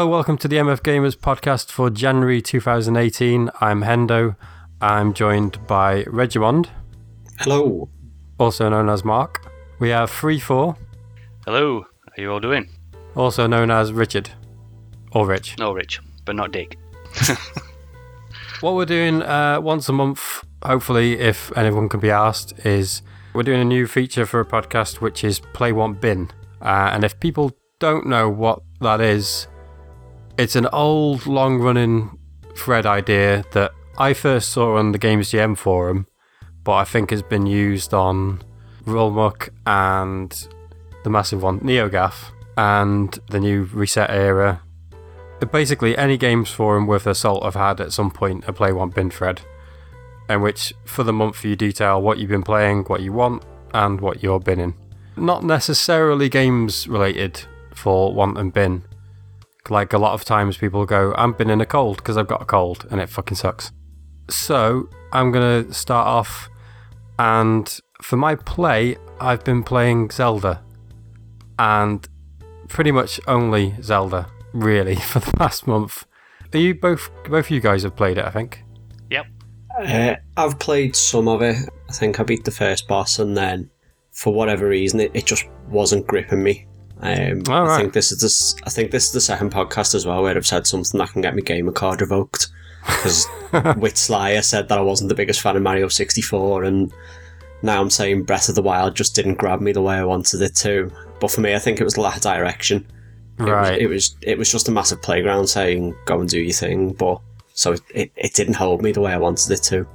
Hello, welcome to the MF Gamers podcast for January 2018. I'm Hendo. I'm joined by Regimond, Hello. also known as Mark. We have Free Four, Hello, how you all doing? also known as Richard, or Rich. No, Rich, but not Dick. What we're doing uh, once a month, hopefully, if anyone can be asked, is we're doing a new feature for a podcast which is Play Want Bin. Uh, and if people don't know what that is, it's an old, long running thread idea that I first saw on the Games TM forum, but I think has been used on Rllmuk and the massive one, NeoGaf, and the new Reset Era. Basically any games forum their salt have had at some point a Play Want Bin thread in which for the month you detail what you've been playing what you want and what you're binning. Not necessarily games related for want and bin like a lot of times people go i'm in a cold because i've got a cold and it fucking sucks so i'm going to start off and for my play i've been playing zelda and pretty much only zelda really for the past month. Are you both both of you guys have played it, I think. Yep. Uh, I've played some of it. I think I beat the first boss, and then for whatever reason, it, it just wasn't gripping me. Um, All I right. think this is this. I think this is the second podcast as well where I've said something that can get my gamer card revoked. Because with Sly, I said that I wasn't the biggest fan of Mario 64, and now I'm saying Breath of the Wild just didn't grab me the way I wanted it to. But for me, I think it was the lack of direction. It was- Right. it was it was just a massive playground saying go and do your thing, but so it, it, it didn't hold me the way I wanted it to.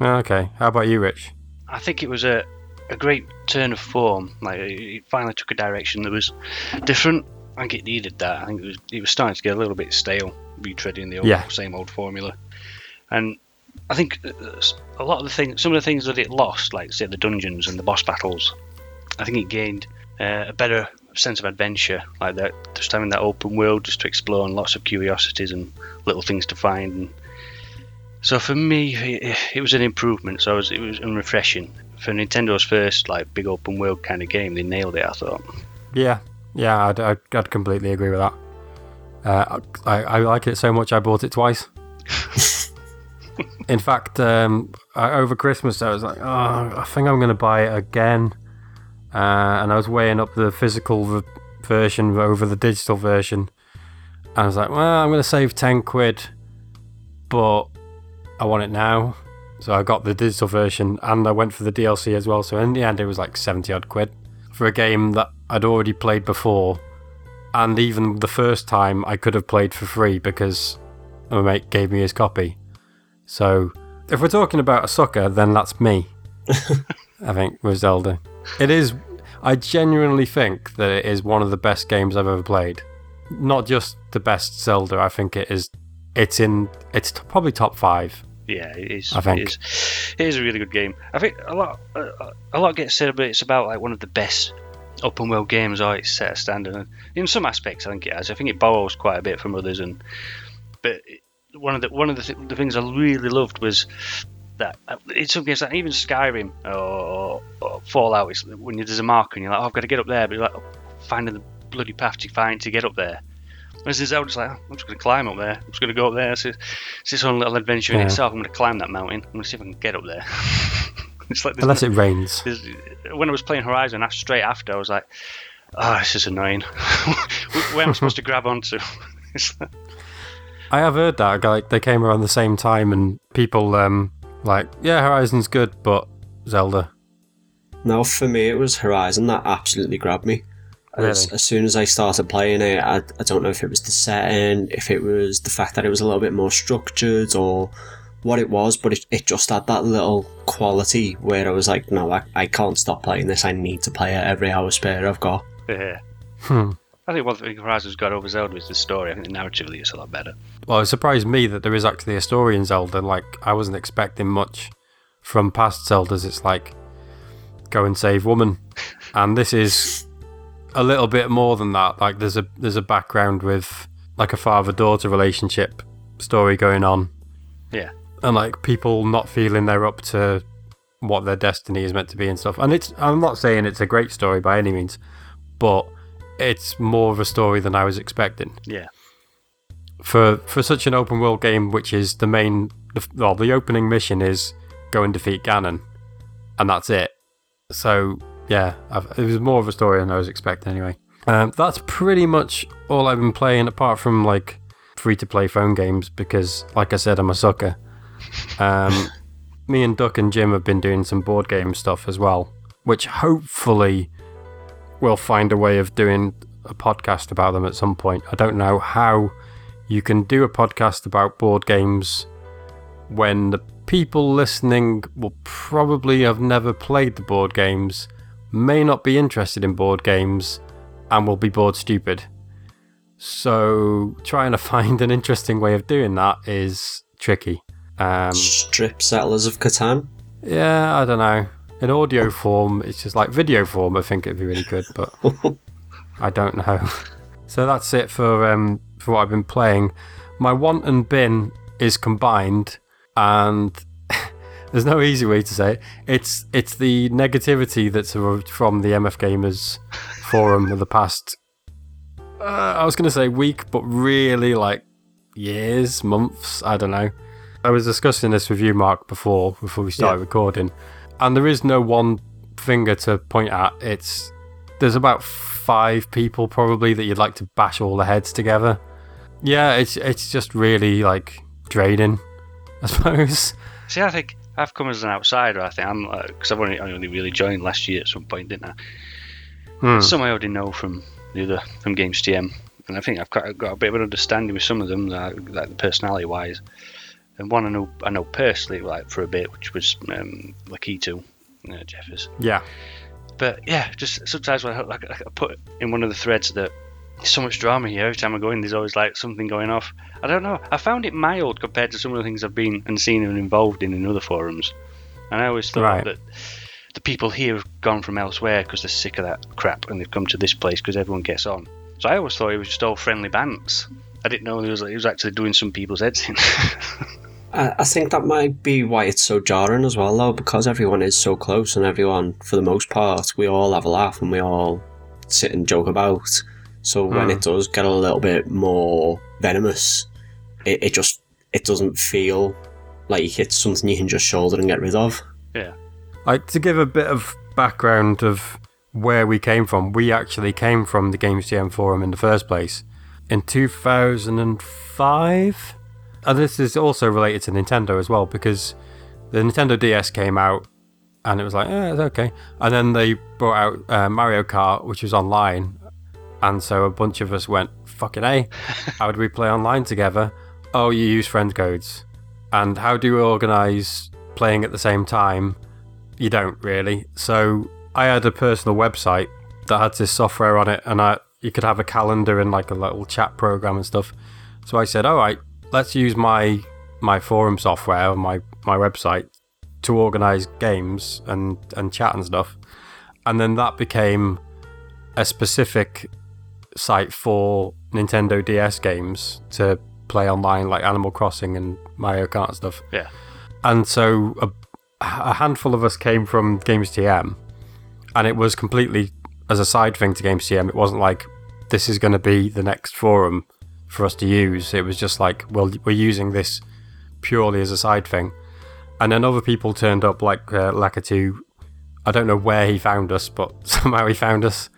okay. How about you, Rich? I think it was a, a great turn of form. Like it finally took a direction that was different. I think it needed that. I think it was it was starting to get a little bit stale, retreading the old, Yeah. same old formula. And I think uh, a lot of the things, some of the things that it lost, like say the dungeons and the boss battles, I think it gained uh, a better sense of adventure, like that, just having that open world just to explore and lots of curiosities and little things to find. And so for me, it, it was an improvement. So it was, it was refreshing for Nintendo's first like big open world kind of game. They nailed it, I thought. Yeah. Yeah, I'd, I'd, I'd completely agree with that. Uh, I, I like it so much I bought it twice. In fact, um, I, over Christmas I was like, oh, I think I'm going to buy it again. Uh, and I was weighing up the physical v- version over the digital version. And I was like, well, I'm going to save 10 quid, but I want it now. So I got the digital version and I went for the DLC as well. So in the end, it was like 70 odd quid for a game that I'd already played before. And even the first time I could have played for free because my mate gave me his copy. So if we're talking about a sucker, then that's me. I think with Zelda. It is. I genuinely think that it is one of the best games I've ever played. Not just the best Zelda. I think it is. It's in. It's probably top five. Yeah, it is. I think. it is. It is a really good game. I think a lot, a, a lot gets said, but it's about like one of the best open world games. Or it's set a standard. And in some aspects, I think it has. I think it borrows quite a bit from others, and but one of the one of the, th- the things I really loved was that uh, in some games, like even Skyrim or, or Fallout, it's when there's a marker and you're like, oh, I've got to get up there, but you're like finding the bloody path to find to get up there. Whereas in Zelda, like, oh, I'm just going to climb up there. I'm just going to go up there. So it's its own little adventure in Yeah. itself. I'm going to climb that mountain. I'm going to see if I can get up there. it's like Unless it rains. when I was playing Horizon, after, straight after, I was like, oh, this is annoying. Where am I supposed to grab onto? It's like- I have heard that. Like they came around the same time, and people um like, yeah, Horizon's good, but Zelda. Now, for me, it was Horizon that absolutely grabbed me. As, Really? as soon as I started playing it, I, I don't know if it was the setting, if it was the fact that it was a little bit more structured, or what it was, but it, it just had that little quality where I was like, no, I, I can't stop playing this. I need to play it every hour spare I've got. yeah. Hmm. I think one thing Horizon's got over Zelda is the story. I think narratively it's a lot better. Well, it surprised me that there is actually a story in Zelda. Like I wasn't expecting much from past Zeldas. It's like go and save woman, and this is a little bit more than that. Like there's a there's a background with like a father daughter relationship story going on, Yeah. and like people not feeling they're up to what their destiny is meant to be and stuff. And it's I'm not saying it's a great story by any means, but it's more of a story than I was expecting. Yeah. for for such an open world game, which is the main, the, well, the opening mission is go and defeat Ganon, and that's it. So yeah, I've, it was more of a story than I was expecting anyway. Um, that's pretty much all I've been playing, apart from like free to play phone games, because like I said, I'm a sucker. Um, me and Duck and Jim have been doing some board game stuff as well, which hopefully we'll find a way of doing a podcast about them at some point. I don't know how you can do a podcast about board games when the people listening will probably have never played the board games, may not be interested in board games, and will be bored stupid. So, trying to find an interesting way of doing that is tricky. Um, Strip Settlers of Catan. yeah, I don't know. In audio form, it's just like video form. I think it'd be really good, but I don't know. So that's it for um, for what I've been playing. My want and bin is combined, and there's no easy way to say it. It's it's the negativity that's from the MF Gamers forum of the past. Uh, I was going to say week, but really like years, months. I don't know. I was discussing this with you, Mark, before before we started Yeah. recording, and there is no one finger to point at. It's there's about five people probably that you'd like to bash all the heads together. Yeah, it's it's just really like draining, I suppose. See, I think I've come as an outsider. I think I'm because I've only I only really joined last year at some point, didn't I? Hmm. Some I already know from the other from Games TM, and I think I've got, got a bit of an understanding with some of them, like, like personality wise. And one I know I know personally, like for a bit, which was um, Lakitu, uh, Jeffers. Yeah, But yeah, just sometimes when I, like, I put in one of the threads that so much drama here. Every time I go in, there's always like something going off. I don't know. I found it mild compared to some of the things I've been and seen and involved in in other forums. And I always thought Right. that the people here have gone from elsewhere because they're sick of that crap and they've come to this place because everyone gets on. So I always thought it was just all friendly bants. I didn't know there was, it was actually doing some people's heads in. I, I think that might be why it's so jarring as well, though, because everyone is so close and everyone, for the most part, we all have a laugh and we all sit and joke about. So when Hmm. it does get a little bit more venomous, it, it just it doesn't feel like it's something you can just shoulder and get rid of. yeah. like to give a bit of background of where we came from. We actually came from the Games TM forum in the first place in 2005. And this is also related to Nintendo as well because the Nintendo DS came out and it was like, yeah, it's okay. And then they brought out uh, Mario Kart, which was online. And so a bunch of us went, fucking eh? A, how do we play online together? Oh, you use friend codes. And how do we organise playing at the same time? You don't really. So I had a personal website that had this software on it, and I you could have a calendar and like a little chat program and stuff. So I said, all right, let's use my my forum software, my my website, to organise games and and chat and stuff. And then that became a specific site for Nintendo DS games to play online, like Animal Crossing and Mario Kart and stuff. Yeah. And so a, a handful of us came from Games TM, and it was completely as a side thing to Games TM. It wasn't like this is going to be the next forum for us to use. It was just like, well, we're using this purely as a side thing. And then other people turned up, like uh, Lakitu. I don't know where he found us, but somehow he found us.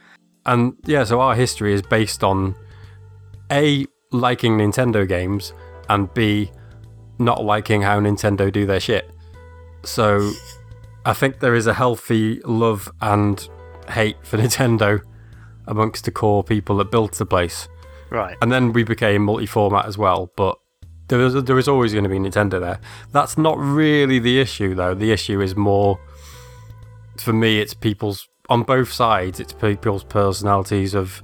And yeah, so our history is based on A, liking Nintendo games, and B, not liking how Nintendo do their shit. So I think there is a healthy love and hate for Nintendo amongst the core people that built the place. Right. And then we became multi-format as well, but there is there is always going to be Nintendo there. That's not really the issue though. The issue is more for me it's people's on both sides, it's people's personalities of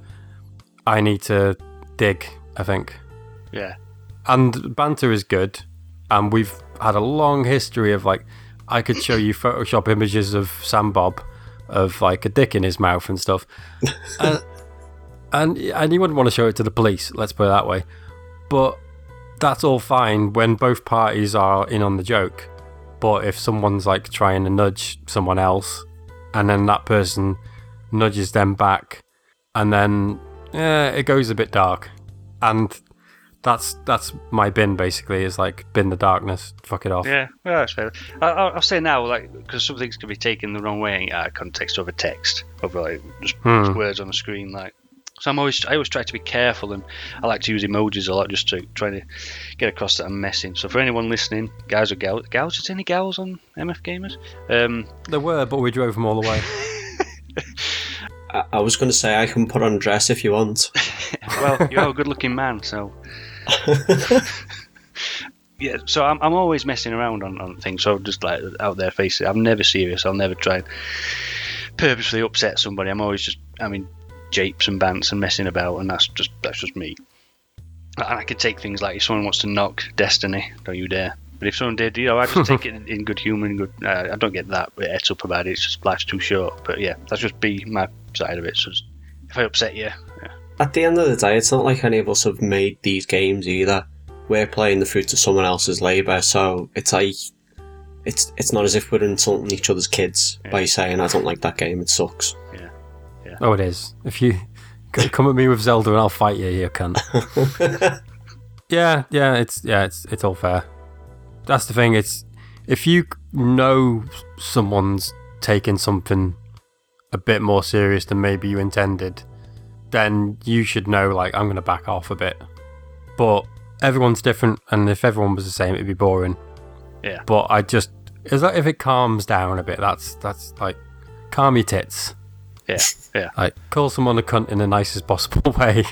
I need to dig, I think. Yeah. And banter is good, and we've had a long history of like I could show you Photoshop images of Sam Bob of like a dick in his mouth and stuff. and, and and you wouldn't want to show it to the police, let's put it that way. But that's all fine when both parties are in on the joke. But if someone's like trying to nudge someone else, and then that person nudges them back, and then it goes a bit dark. And that's that's my bin basically. Is like bin the darkness. Fuck it off. Yeah, well, that's fair. I, I, I'll say now, like, because some things can be taken the wrong way out of context over text, over like just, Hmm. just words on the screen, like. So I'm always, I always try to be careful, and I like to use emojis a lot just to try to get across that I'm messing. So for anyone listening, guys or gals, gals, is any gals on MF Gamers? Um, There were, but we drove them all away. I, I was going to say I can put on a dress if you want. well, you're a good-looking man, so yeah. So I'm, I'm always messing around on, on things. So just like out there, face it. I'm never serious. I'll never try and purposely upset somebody. I'm always just, I mean, japes and bants and messing about, and that's just that's just me. And I could take things like if someone wants to knock Destiny, don't you dare. But if someone did, you know, I just take it in, good humour and good. Uh, I don't get that et up about it. It's just life's too short. But yeah, that's just be my side of it. So if I upset you, yeah. At the end of the day, it's not like any of us have made these games either. We're playing the fruits of someone else's labour, so it's like it's it's not as if we're insulting each other's kids by saying I don't like that game, it sucks. Oh, it is. If you come at me with Zelda and I'll fight you, you cunt. yeah, yeah, it's yeah, it's it's all fair. That's the thing. It's if you know someone's taking something a bit more serious than maybe you intended, then you should know like I'm gonna back off a bit. But everyone's different, and if everyone was the same, it'd be boring. Yeah. But I just is that if it calms down a bit, that's that's like calm your tits. Yeah, yeah. Like call someone a cunt in the nicest possible way.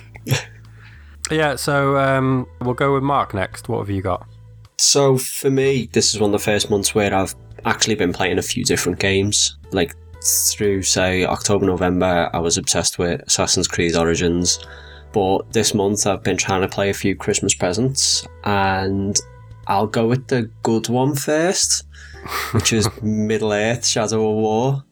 yeah, so um, we'll go with Mark next. What have you got? So for me, this is one of the first months where I've actually been playing a few different games. Like through say October, November, I was obsessed with Assassin's Creed Origins. But this month I've been trying to play a few Christmas presents and I'll go with the good one first, which is Middle Earth Shadow of War.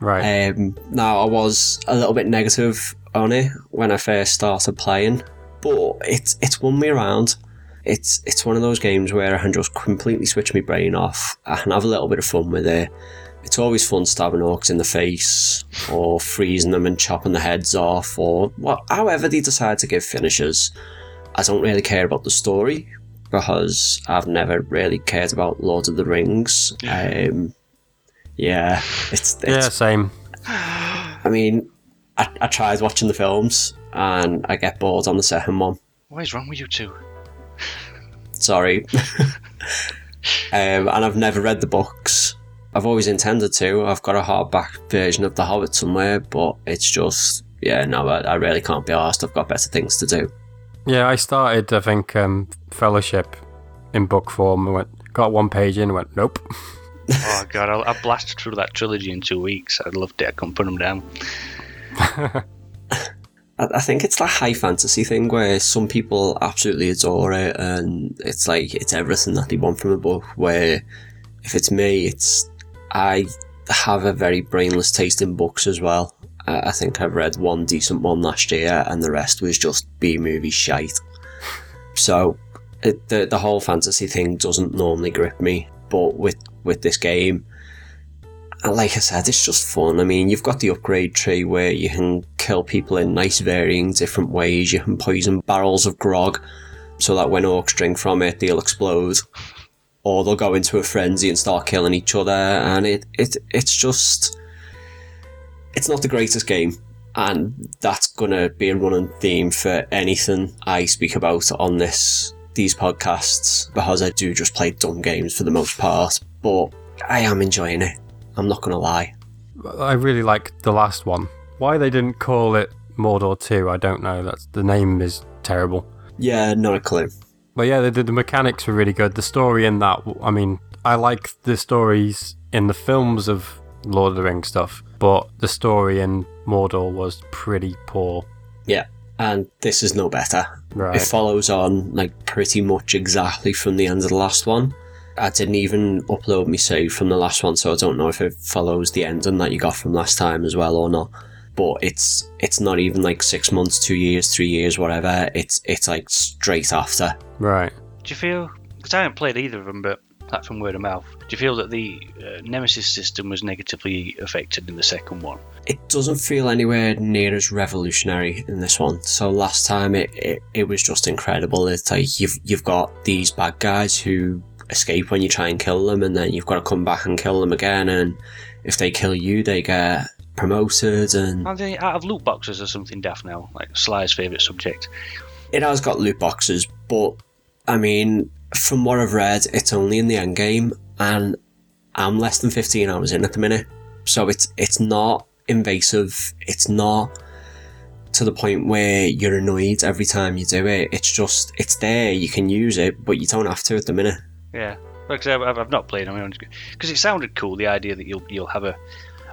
Right. Um, now, I was a little bit negative on it when I first started playing, but it's it's won me around. It's it's one of those games where I can just completely switch my brain off. And I can have a little bit of fun with it. It's always fun stabbing orcs in the face, or freezing them and chopping the heads off, or what, however they decide to give finishes. I don't really care about the story because I've never really cared about Lord of the Rings. Um, yeah, it's, it's yeah, same. I mean, I, I tried watching the films and I get bored on the second one. What is wrong with you two? Sorry. um, and I've never read the books. I've always intended to. I've got a hardback version of The Hobbit somewhere, but it's just, yeah, no, I, I really can't be asked. I've got better things to do. Yeah, I started, I think, um, Fellowship in book form. and went, got one page in and went, nope. Oh god, I, I blasted through that trilogy in two weeks. I loved it. I couldn't put them down. I, think it's that high fantasy thing where some people absolutely adore it, and it's like it's everything that they want from a book. Where if it's me, it's I have a very brainless taste in books as well. I, I think I've read one decent one last year, and the rest was just B movie shite. So it, the the whole fantasy thing doesn't normally grip me, but with with this game, like I said, it's just fun. I mean, you've got the upgrade tree where you can kill people in nice, varying different ways. You can poison barrels of grog so that when orcs drink from it, they'll explode. Or they'll go into a frenzy and start killing each other. And it, it it's just. It's not the greatest game. And that's going to be a running theme for anything I speak about on this these podcasts because I do just play dumb games for the most part. But I am enjoying it. I'm not going to lie. I really like the last one. Why they didn't call it Mordor 2, I don't know. That's The name is terrible. Yeah, not a clue. But yeah, the, the mechanics were really good. The story in that, I mean, I like the stories in the films of Lord of the Rings stuff, but the story in Mordor was pretty poor. Yeah, and this is no better. Right. It follows on like pretty much exactly from the end of the last one. I didn't even upload my save from the last one, so I don't know if it follows the ending that you got from last time as well or not. But it's it's not even like six months, two years, three years, whatever. It's it's like straight after. Right. Do you feel? Because I haven't played either of them, but like from word of mouth. Do you feel that the uh, Nemesis system was negatively affected in the second one? It doesn't feel anywhere near as revolutionary in this one. So last time it, it, it was just incredible. It's like you've you've got these bad guys who escape when you try and kill them, and then you've got to come back and kill them again. And if they kill you, they get promoted. And Are they out of loot boxes or something daft now? Like Sly's favourite subject. it has got loot boxes, but I mean, from what I've read, it's only in the end game, and I'm less than 15 hours in at the minute. So it's it's not invasive. It's not to the point where you're annoyed every time you do it. It's just it's there. You can use it, but you don't have to at the minute. Yeah, like I said, I've, not played on my own because it sounded cool. The idea that you'll you'll have a,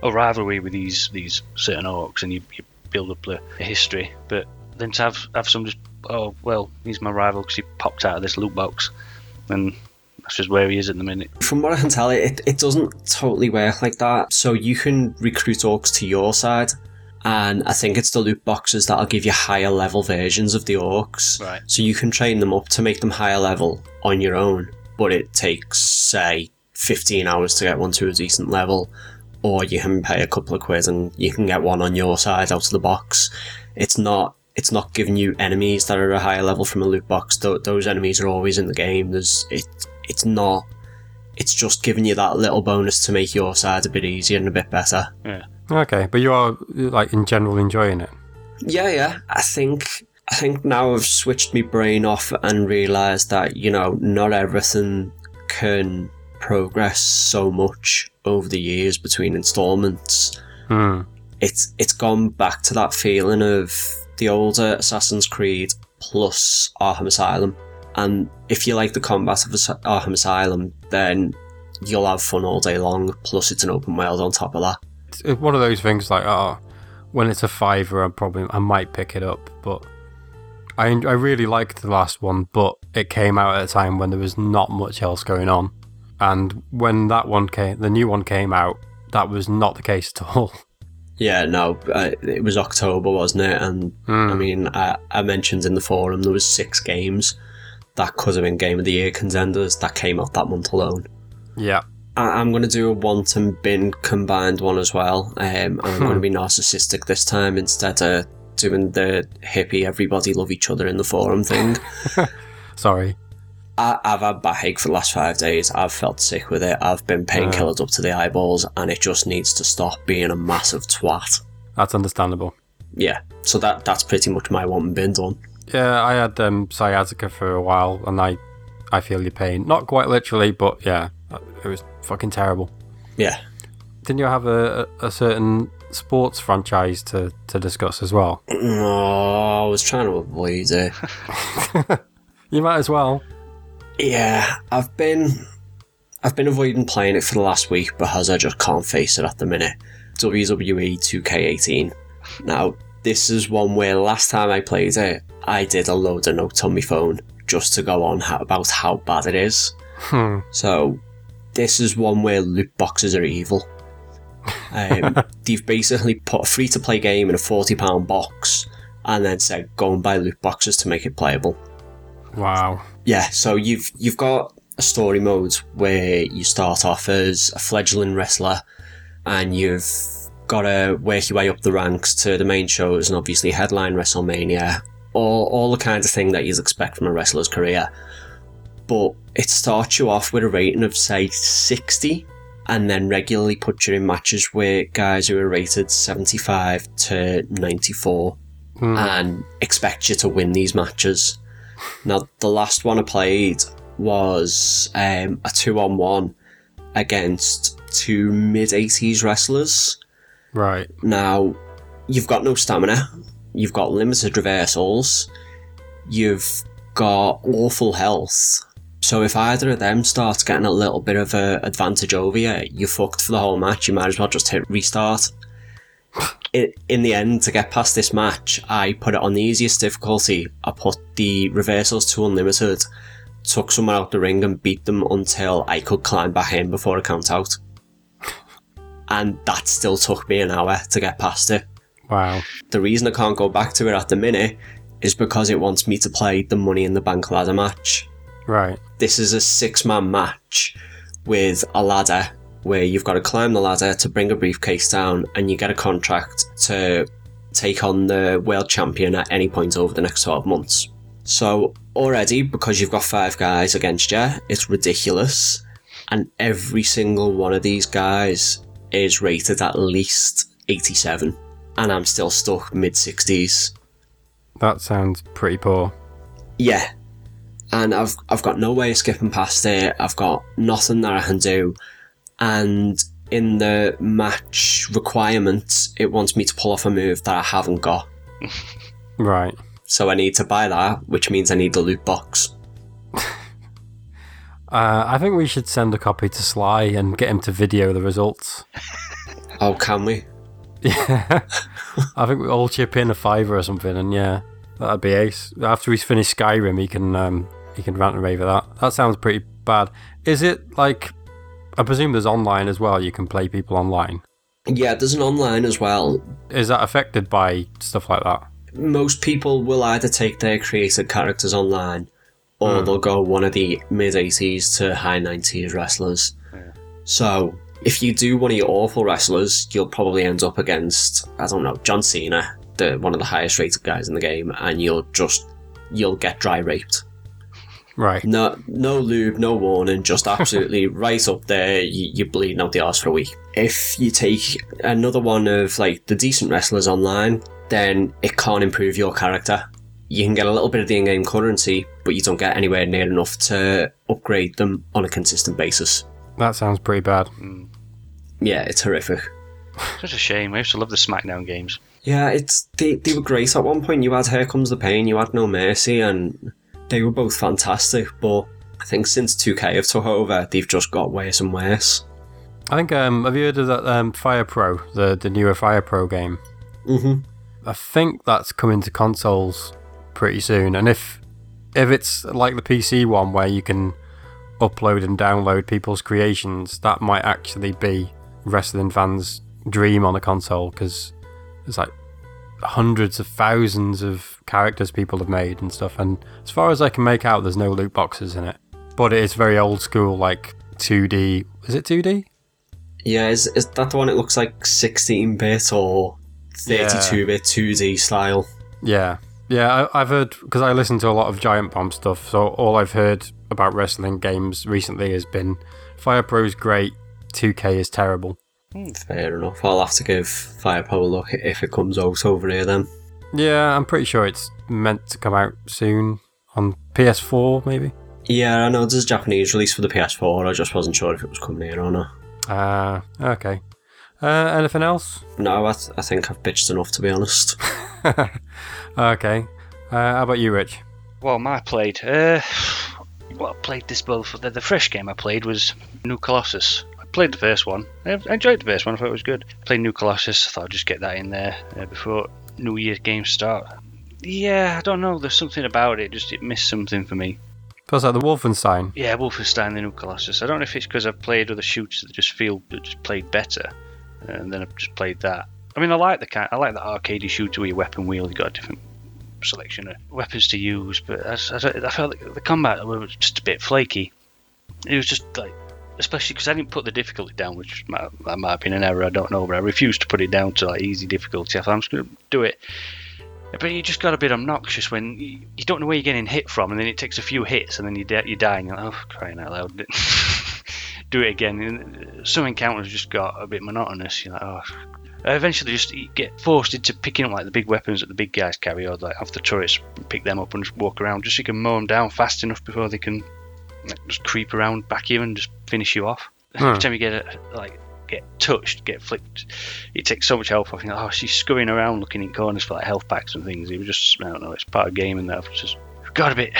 a rivalry with these these certain orcs and you, you build up a, a history, but then to have have some just oh well he's my rival because he popped out of this loot box, and that's just where he is at the minute. From what I can tell, it it doesn't totally work like that. So you can recruit orcs to your side. And I think it's the loot boxes that'll give you higher level versions of the orcs. Right. So you can train them up to make them higher level on your own, but it takes, say, 15 hours to get one to a decent level, or you can pay a couple of quid and you can get one on your side out of the box. It's not. It's not giving you enemies that are a higher level from a loot box. Th- those enemies are always in the game. There's it. It's not. It's just giving you that little bonus to make your side a bit easier and a bit better. Yeah. Okay, but you are like in general enjoying it. Yeah, yeah. I think I think now I've switched my brain off and realised that, you know, not everything can progress so much over the years between installments. Hmm. It's it's gone back to that feeling of the older Assassin's Creed plus Arkham Asylum. And if you like the combat of Arkham Asylum, then you'll have fun all day long. Plus, it's an open world on top of that. It's one of those things like oh, when it's a fiver, I probably I might pick it up, but I I really liked the last one, but it came out at a time when there was not much else going on, and when that one came, the new one came out, that was not the case at all. Yeah, no, uh, it was October, wasn't it? And I mean, I, I mentioned in the forum there was six games that could have been Game of the Year contenders that came out that month alone. Yeah, I, I'm going to do a want and bin combined one as well. Um, I'm going to be narcissistic this time instead of doing the hippie everybody love each other in the forum thing. sorry. I, I've had backache for the last five days. I've felt sick with it. I've been painkilled up to the eyeballs, and it just needs to stop being a massive twat. That's understandable. Yeah, so that that's pretty much my want and bin done. Yeah, I had um, sciatica for a while, and I I feel your pain. Not quite literally, but yeah, it was fucking terrible. Yeah. Didn't you have a, a a certain sports franchise to, to discuss as well? No, I was trying to avoid it. You might as well. yeah, I've been I've been avoiding playing it for the last week because I just can't face it at the minute. WWE 2K18. Now, this is one where last time I played it, I did a load of notes on my phone just to go on how, about how bad it is. Hmm. So, this is one where loot boxes are evil. Um, they've basically put a free to play game in a £40 box and then said go and buy loot boxes to make it playable. Wow. Yeah, so you've you've got a story mode where you start off as a fledgling wrestler and you've got to work your way up the ranks to the main shows and obviously headline WrestleMania, all, all the kinds of thing that you'd expect from a wrestler's career. But it starts you off with a rating of, say, 60 and then regularly puts you in matches with guys who are rated 75 to 94 and expect you to win these matches. Now, the last one I played was um, a two on one against two mid 80s wrestlers. Right. Now, you've got no stamina, you've got limited reversals, you've got awful health. So if either of them starts getting a little bit of a advantage over you, you're fucked for the whole match. You might as well just hit restart. In, in the end, to get past this match, I put it on the easiest difficulty. I put the reversals to unlimited, took someone out the ring and beat them until I could climb back in before a count out. And that still took me an hour to get past it. Wow. The reason I can't go back to it at the minute is because it wants me to play the Money in the Bank ladder match. Right. This is a six man match with a ladder where you've got to climb the ladder to bring a briefcase down and you get a contract to take on the world champion at any point over the next 12 months. So, already, because you've got five guys against you, it's ridiculous. And every single one of these guys is rated at least 87. And I'm still stuck mid 60s. That sounds pretty poor. Yeah. And I've I've got no way of skipping past it. I've got nothing that I can do. And in the match requirements, it wants me to pull off a move that I haven't got. Right. So I need to buy that, which means I need the loot box. Uh, I think we should send a copy to Sly and get him to video the results. Oh, can we? Yeah. I think we all chip in a fiver or something, and yeah, that'd be ace. After he's finished Skyrim, he can um, he can rant and rave at that. That sounds pretty bad. Is it like? I presume there's online as well. You can play people online. Yeah, there's an online as well. Is that affected by stuff like that? Most people will either take their created characters online or they'll go one of the mid 80s to high 90s wrestlers. So, if you do one of your awful wrestlers, you'll probably end up against, I don't know, John Cena, the one of the highest rated guys in the game, and you'll just, you'll get dry raped. Right. No, no lube, no warning, just absolutely right up there. You, you're bleeding out the arse for a week. If you take another one of like the decent wrestlers online, then it can't improve your character. You can get a little bit of the in-game currency, but you don't get anywhere near enough to upgrade them on a consistent basis. That sounds pretty bad. Yeah, it's horrific. Such a shame. I used to love the SmackDown games. Yeah, it's they, they were great at one point. You had Here Comes the Pain, you had No Mercy, and they were both fantastic. But I think since 2K have took over, they've just got worse and worse. I think. Um, have you heard of that um, Fire Pro, the the newer Fire Pro game? hmm I think that's coming to consoles pretty soon. And if if it's like the PC one where you can upload and download people's creations, that might actually be wrestling fans' dream on a console because there's like hundreds of thousands of characters people have made and stuff. And as far as I can make out, there's no loot boxes in it, but it is very old school, like 2D. Is it 2D? Yeah, is, is that the one it looks like 16 bit or 32 bit 2D style? Yeah, yeah. I, I've heard because I listen to a lot of Giant Bomb stuff. So all I've heard about wrestling games recently has been Fire Pro's great, 2K is terrible. Fair enough. I'll have to give Fire Pro a look if it comes out over here then. Yeah, I'm pretty sure it's meant to come out soon on PS4, maybe. Yeah, I know there's a Japanese release for the PS4. I just wasn't sure if it was coming here or not. Ah, okay. Uh, anything else? No, I, th- I think I've bitched enough to be honest. Okay. Uh, how about you, Rich? Well, my played. Uh, well, I played this both. The, the fresh game I played was New Colossus. I played the first one. I I enjoyed the first one. I thought it was good. Played New Colossus. I thought I'd just get that in there uh, before New Year's games start. Yeah, I don't know. There's something about it. Just it missed something for me. Feels like the Wolfenstein. Yeah, Wolfenstein: The New Colossus. I don't know if it's because I've played other shooters that just feel that just played better, and then I've just played that. I mean, I like the kind. I like the arcadey shooter where your weapon wheel. You got a different selection of weapons to use, but I, I, I felt like the combat was just a bit flaky. It was just like, especially because I didn't put the difficulty down, which might, that might have been an error. I don't know, but I refused to put it down to like easy difficulty. I thought I'm just going to do it. But you just got a bit obnoxious when you, you don't know where you're getting hit from, and then it takes a few hits, and then you you're like, oh, crying out loud. do it again. And some encounters just got a bit monotonous. You're like, oh. Eventually, just get forced into picking up like the big weapons that the big guys carry, or like off the turrets, pick them up and just walk around, just so you can mow them down fast enough before they can like, just creep around back you and just finish you off. Hmm. Every time you get it, like get touched, get flicked, it takes so much health off. You know, oh, she's scurrying around looking in corners for like health packs and things. It was just, I don't know, it's part of gaming game and that I've just got a bit,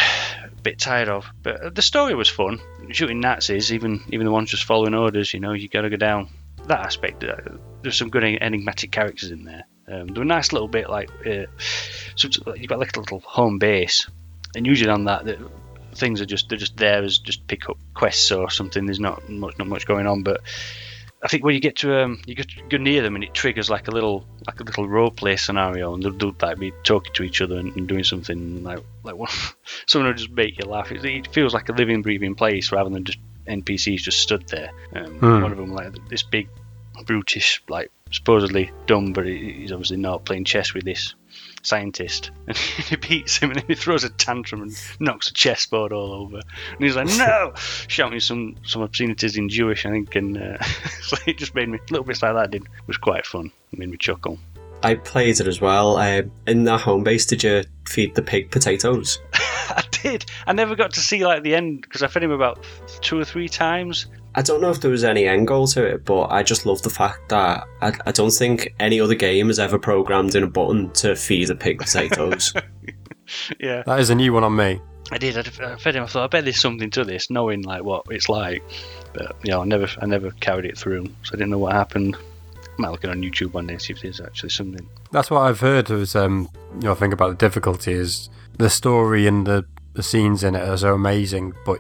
a bit tired of. But the story was fun. Shooting Nazis, even even the ones just following orders, you know, you got to go down. That aspect, uh, there's some good enigmatic characters in there. Um, they're a nice little bit like, uh, so you've got like a little home base, and usually on that, the, things are just they're just there as just pick up quests or something. There's not much not much going on, but I think when you get to um, you get go near them and it triggers like a little like a little role play scenario, and they'll, they'll like be talking to each other and, and doing something like like one, someone will just make you laugh. It, it feels like a living, breathing place rather than just NPCs just stood there. Um, Hmm. One of them like this big, brutish, like supposedly dumb, but he's obviously not playing chess with this scientist, and he beats him, and then he throws a tantrum and knocks a chessboard all over, and he's like, "No!" shouting some some obscenities in Jewish, I think, and uh, so it just made me little bits like that. Did was quite fun. It made me chuckle. I played it as well. Um, in that home base, did you feed the pig potatoes? I did. I never got to see like the end because I fed him about two or three times. I don't know if there was any end goal to it, but I just love the fact that I, I don't think any other game has ever programmed in a button to feed a pig potatoes. Yeah, That is a new one on me. I did. I I fed him. I thought I bet there's something to this, knowing like what it's like. But yeah, I never, I never carried it through, so I didn't know what happened. I might look it on YouTube one day and see if there's actually something. That's what I've heard. Was um, you know, I think about the difficulty is the story and the the scenes in it are so amazing, but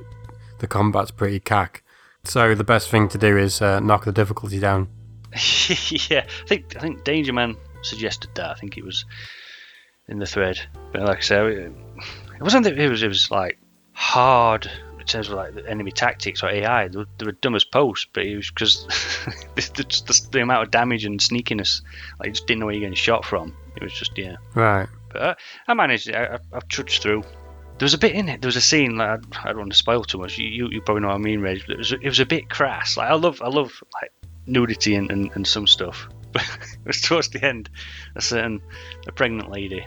the combat's pretty cack. So the best thing to do is uh, knock the difficulty down. yeah, I think I think Danger Man suggested that. I think it was in the thread. But like I say, it it wasn't that it was it was like hard in terms of like the enemy tactics or AI. They were, they were dumb as post, but it was because the, the, amount of damage and sneakiness, like you just didn't know where you're getting shot from. It was just yeah. Right. But uh, I managed it. I, I, I've trudged through. There was a bit in it. There was a scene. Like, I, don't want to spoil too much. You, you, probably know what I mean, Reg. But it was it was a bit crass. Like I love I love like nudity and, and, and some stuff. But it was towards the end. A certain a pregnant lady.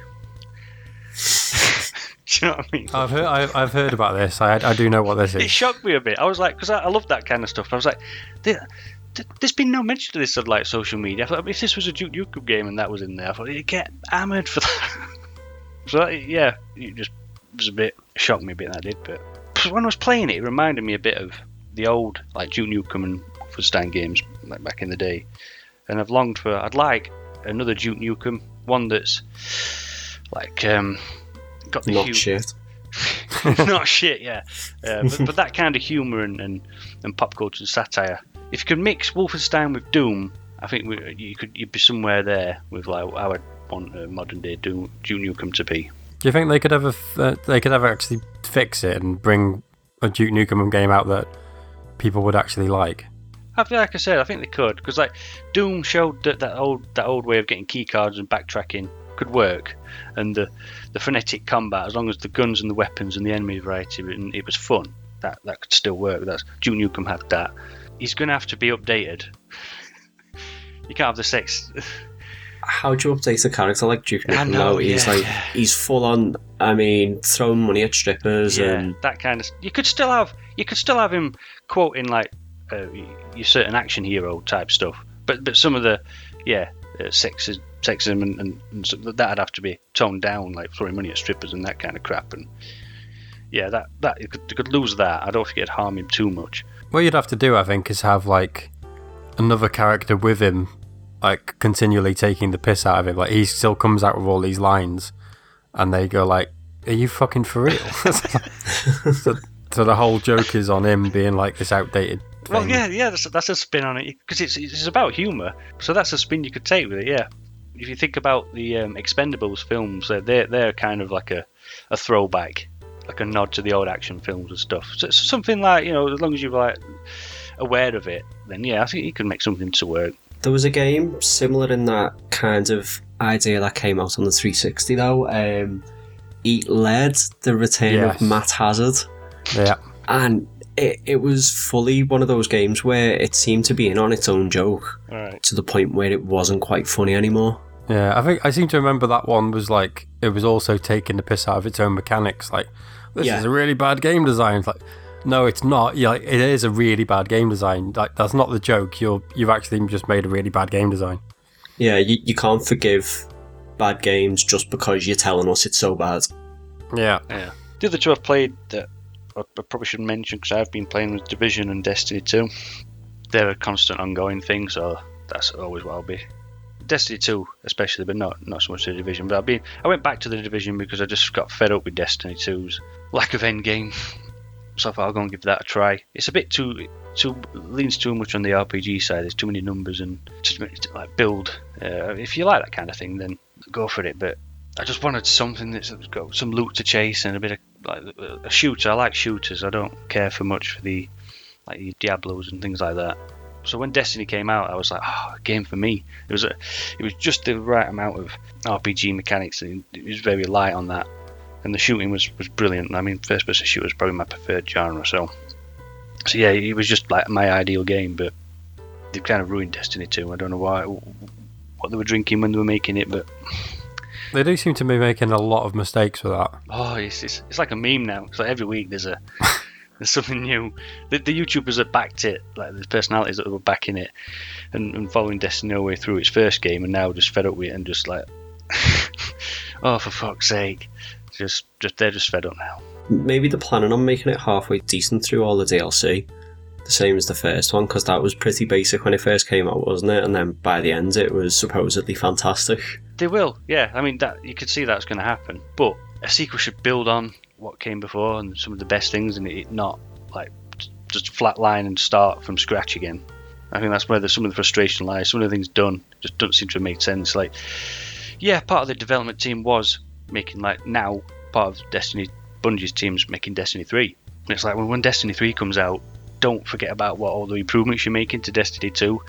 Do you know what I mean? I've heard. I've, I've heard about this. I, I do know what this is. It shocked me a bit. I was like, because I, I love that kind of stuff. I was like, there, there- there's been no mention of this on like social media. I thought if this was a Duke Nukem game and that was in there, I thought you'd get hammered for that. so yeah, you just was a bit shocked me a bit that I did. But when I was playing it, it reminded me a bit of the old like Duke Nukem and Wolfenstein games like back in the day. And I've longed for. I'd like another Duke Nukem, one that's like um, got the Not shit. not shit, yeah. Uh, but, but that kind of humour and, and, and pop culture and satire. If you could mix Wolfenstein with Doom, I think we, you could you'd be somewhere there with like how I'd want a modern day Doom Duke Nukem to be. Do you think they could ever uh, they could ever actually fix it and bring a Duke Nukem game out that people would actually like? I feel like I said, I think they could because like Doom showed that that old that old way of getting keycards and backtracking could work, and the the frenetic combat as long as the guns and the weapons and the enemy variety and it was fun. That that could still work. That's Duke Nukem had that. He's gonna have to be updated. you can't have the sex. How do you update a character like Duke Nukem? know, now? He's yeah, like yeah. he's full on. I mean, throwing money at strippers yeah, and that kind of. You could still have you could still have him quoting like uh, your certain action hero type stuff, but but some of the yeah uh, sexism, sexism and, and, and so that'd have to be toned down, like throwing money at strippers and that kind of crap. And yeah, that that you could, you could lose that. I don't think it'd harm him too much. What you'd have to do, I think, is have like another character with him, like continually taking the piss out of him. Like he still comes out with all these lines, and they go like, "Are you fucking for real?" so, so the whole joke is on him being like this outdated. Thing. Well, yeah, yeah, that's, that's a spin on it because it's it's about humour. So that's a spin you could take with it. Yeah, if you think about the um, Expendables films, they're they're, they're kind of like a, a throwback, like a nod to the old action films and stuff. So it's something like you know, as long as you're like aware of it, then yeah, I think you can make something to work. There was a game similar in that kind of idea that came out on the 360 though. Um, Eat Lead, the return Yes. of Matt Hazard, Yeah, and it, it was fully one of those games where it seemed to be in on its own joke All right. to the point where it wasn't quite funny anymore. yeah. I think I seem to remember that one was like it was also taking the piss out of its own mechanics. Like this Yeah. is a really bad game design. It's like. No, it's not. Yeah, like, it is a really bad game design. Like that's not the joke. You're you've actually just made a really bad game design. Yeah, you, you can't forgive bad games just because you're telling us it's so bad. Yeah. Yeah. The other two I've played that I I probably should mention because I've been playing with Division and Destiny 2. They're a constant ongoing thing, so that's always what I'll be. Destiny 2 especially, but not not so much the Division. But I've been I went back to the Division because I just got fed up with Destiny 2's lack of end game. so I thought I'll go and give that a try. It's a bit too too leans too much on the RPG side. There's too many numbers and just like build. Uh, if you like that kind of thing, then go for it. But I just wanted something that's got some loot to chase and a bit of like a shooter. I like shooters. I don't care for much for the like the Diablos and things like that. So when Destiny came out, I was like, oh, a game for me. It was a, it was just the right amount of RPG mechanics. And it was very light on that, and the shooting was was brilliant. I mean, first person shooter is probably my preferred genre. So, so yeah, it was just like my ideal game. But they've kind of ruined Destiny 2. I don't know why, what they were drinking when they were making it, but They do seem to be making a lot of mistakes with that. Oh, it's, it's, it's like a meme now. It's like every week there's a there's something new. The, the YouTubers have backed it, like there's personalities that were backing it and, and following Destiny all the way through its first game, and now just fed up with it and just like, oh for fuck's sake, just just they're just fed up now. Maybe they're planning on making it halfway decent through all the DLC, the same as the first one, because that was pretty basic when it first came out, wasn't it? And then by the end, it was supposedly fantastic. They will, yeah. I mean, that you could see that's going to happen, but a sequel should build on what came before and some of the best things, and it not like just flatline and start from scratch again. I think that's where the, some of the frustration lies. Some of the things done just don't seem to make sense. Like, yeah, part of the development team was making like now part of Destiny Bungie's team's making Destiny 3. And it's like when, when Destiny 3 comes out, don't forget about what all the improvements you're making to Destiny 2,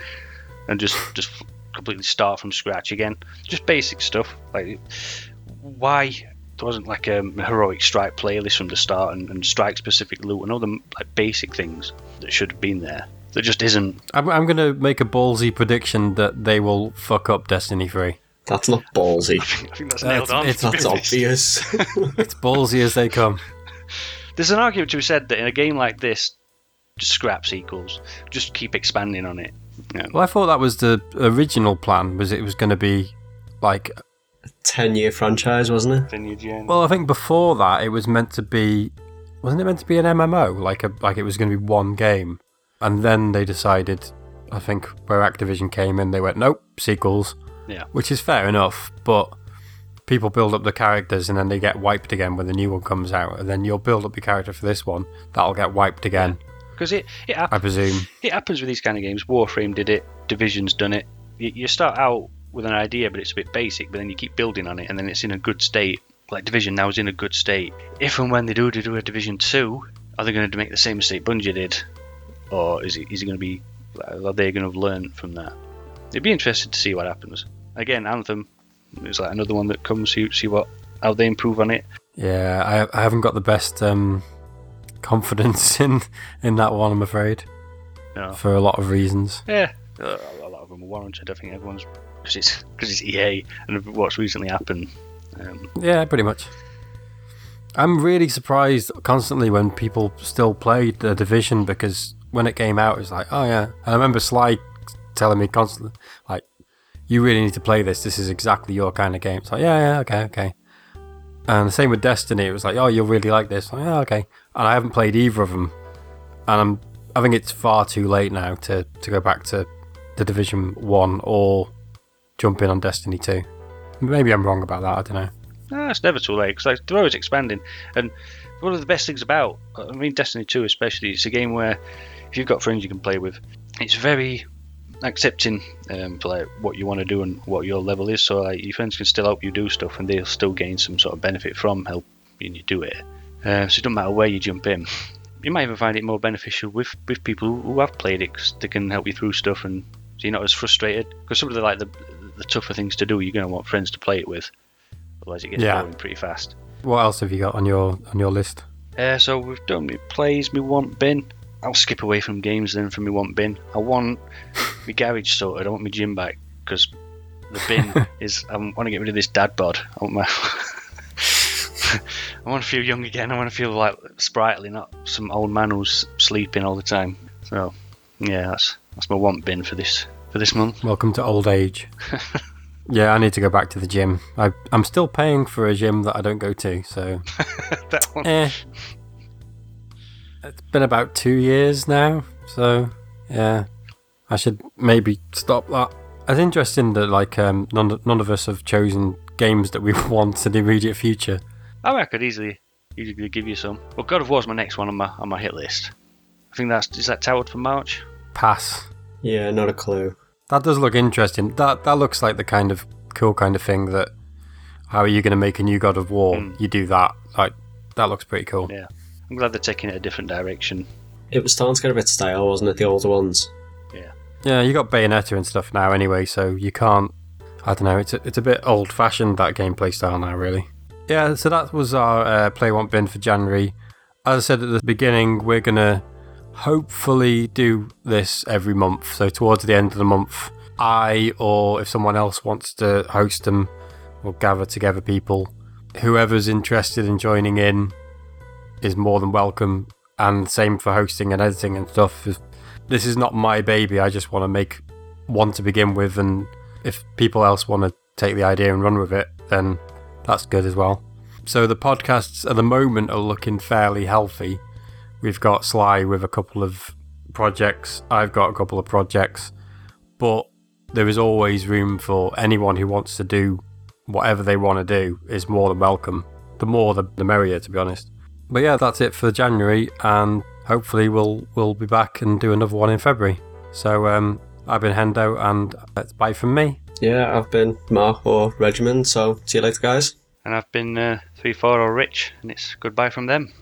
and just just completely start from scratch again. Just basic stuff. Like, why there wasn't like a heroic strike playlist from the start and, and strike specific loot and all the like basic things that should have been there. That just isn't. I'm, I'm going to make a ballsy prediction that they will fuck up Destiny 3. That's not ballsy. I think that's Uh, nailed it's- on. it's- That's obvious. It's ballsy as they come. There's an argument to be said that in a game like this, just scrap sequels. Just keep expanding on it. Yeah. Well, I thought that was the original plan, was it was going to be like. a 10 year franchise, wasn't it? Then you gen- Well, I think before that it was meant to be. Wasn't it meant to be an MMO? Like a like it was going to be one game, and then they decided. I think where Activision came in, they went nope sequels. Yeah. Which is fair enough, but people build up the characters and then they get wiped again when the new one comes out, and then you'll build up your character for this one, that'll get wiped again, Because it it, I presume. it happens with these kind of games. Warframe did it. Division's done it. You, you start out with an idea, but it's a bit basic. But then you keep building on it, and then it's in a good state. Like Division now is in a good state. If and when they do do a Division two, are they going to make the same mistake Bungie did, or is it is it going to be? Are they going to have learned from that? It'd be interesting to see what happens. Again, Anthem is like another one that comes. See see what how they improve on it. Yeah, I, I haven't got the best um, confidence in in that one, I'm afraid, No. for a lot of reasons. Yeah, a lot of them are warranted. I think everyone's because it's because it's EA and what's recently happened. Um, Yeah, pretty much. I'm really surprised constantly when people still played the division because when it came out, it's like, oh yeah. And I remember Sly telling me constantly, like, you really need to play this. This is exactly your kind of game. It's like, yeah, yeah, okay, okay. And the same with Destiny. It was like, oh, you'll really like this. Like, yeah, okay. And I haven't played either of them. And I'm, I think it's far too late now to, to go back to the Division 1 or jump in on Destiny 2. Maybe I'm wrong about that. I don't know. no, it's never too late because like, they're always expanding. And one of the best things about, I mean, Destiny 2 especially, it's a game where if you've got friends you can play with, it's very accepting um, like what you want to do and what your level is. So like your friends can still help you do stuff and they'll still gain some sort of benefit from helping you do it. Uh, so it doesn't matter where you jump in. You might even find it more beneficial with, with people who have played it 'cause they can help you through stuff and so you're not as frustrated. Because some of the like the, the tougher things to do, you're going to want friends to play it with. Otherwise, it gets Yeah. boring pretty fast. What else have you got on your on your list? Uh, so we've done me plays, me want bin. I'll skip away from games then for me want bin. I want my garage sorted. I want my gym back because the bin is. I want to get rid of this dad bod. I want my. I want to feel young again. I want to feel like sprightly, not some old man who's sleeping all the time. So, yeah, that's that's my want bin for this for this month. Welcome to old age. yeah, I need to go back to the gym. I I'm still paying for a gym that I don't go to, so that one. eh. It's been about two years now, so yeah, I should maybe stop that. It's interesting that like um, none none of us have chosen games that we want in the immediate future. I mean, I could easily Usually they give you some. Well, God of War's my next one on my on my hit list. I think that's is that touted for March. Pass. Yeah, not a clue. That does look interesting. That that looks like the kind of cool kind of thing that. How are you going to make a new God of War? Mm. You do that. Like that looks pretty cool. Yeah, I'm glad they're taking it a different direction. It was starting to get a bit stale, wasn't it? The older ones. Yeah, Yeah, you got Bayonetta and stuff now anyway, so you can't. I don't know. It's a, it's a bit old fashioned that gameplay style now, really. Yeah, so that was our uh, play want bin for January. As I said at the beginning, we're gonna hopefully do this every month. So towards the end of the month, I or if someone else wants to host them, or gather together people, whoever's interested in joining in is more than welcome. And same for hosting and editing and stuff. This is not my baby. I just want to make one to begin with, and if people else want to take the idea and run with it, then that's good as well. So the podcasts at the moment are looking fairly healthy. We've got Sly with a couple of projects. I've got a couple of projects, but there is always room for anyone who wants to do whatever they want to do is more than welcome. The more, the, the merrier, to be honest. But yeah, that's it for January, and hopefully we'll we'll be back and do another one in February. So um, I've been Hendo, and that's bye from me. Yeah, I've been Mark or Regiment, so see you later, guys. And I've been uh, three four or rich, and it's goodbye from them.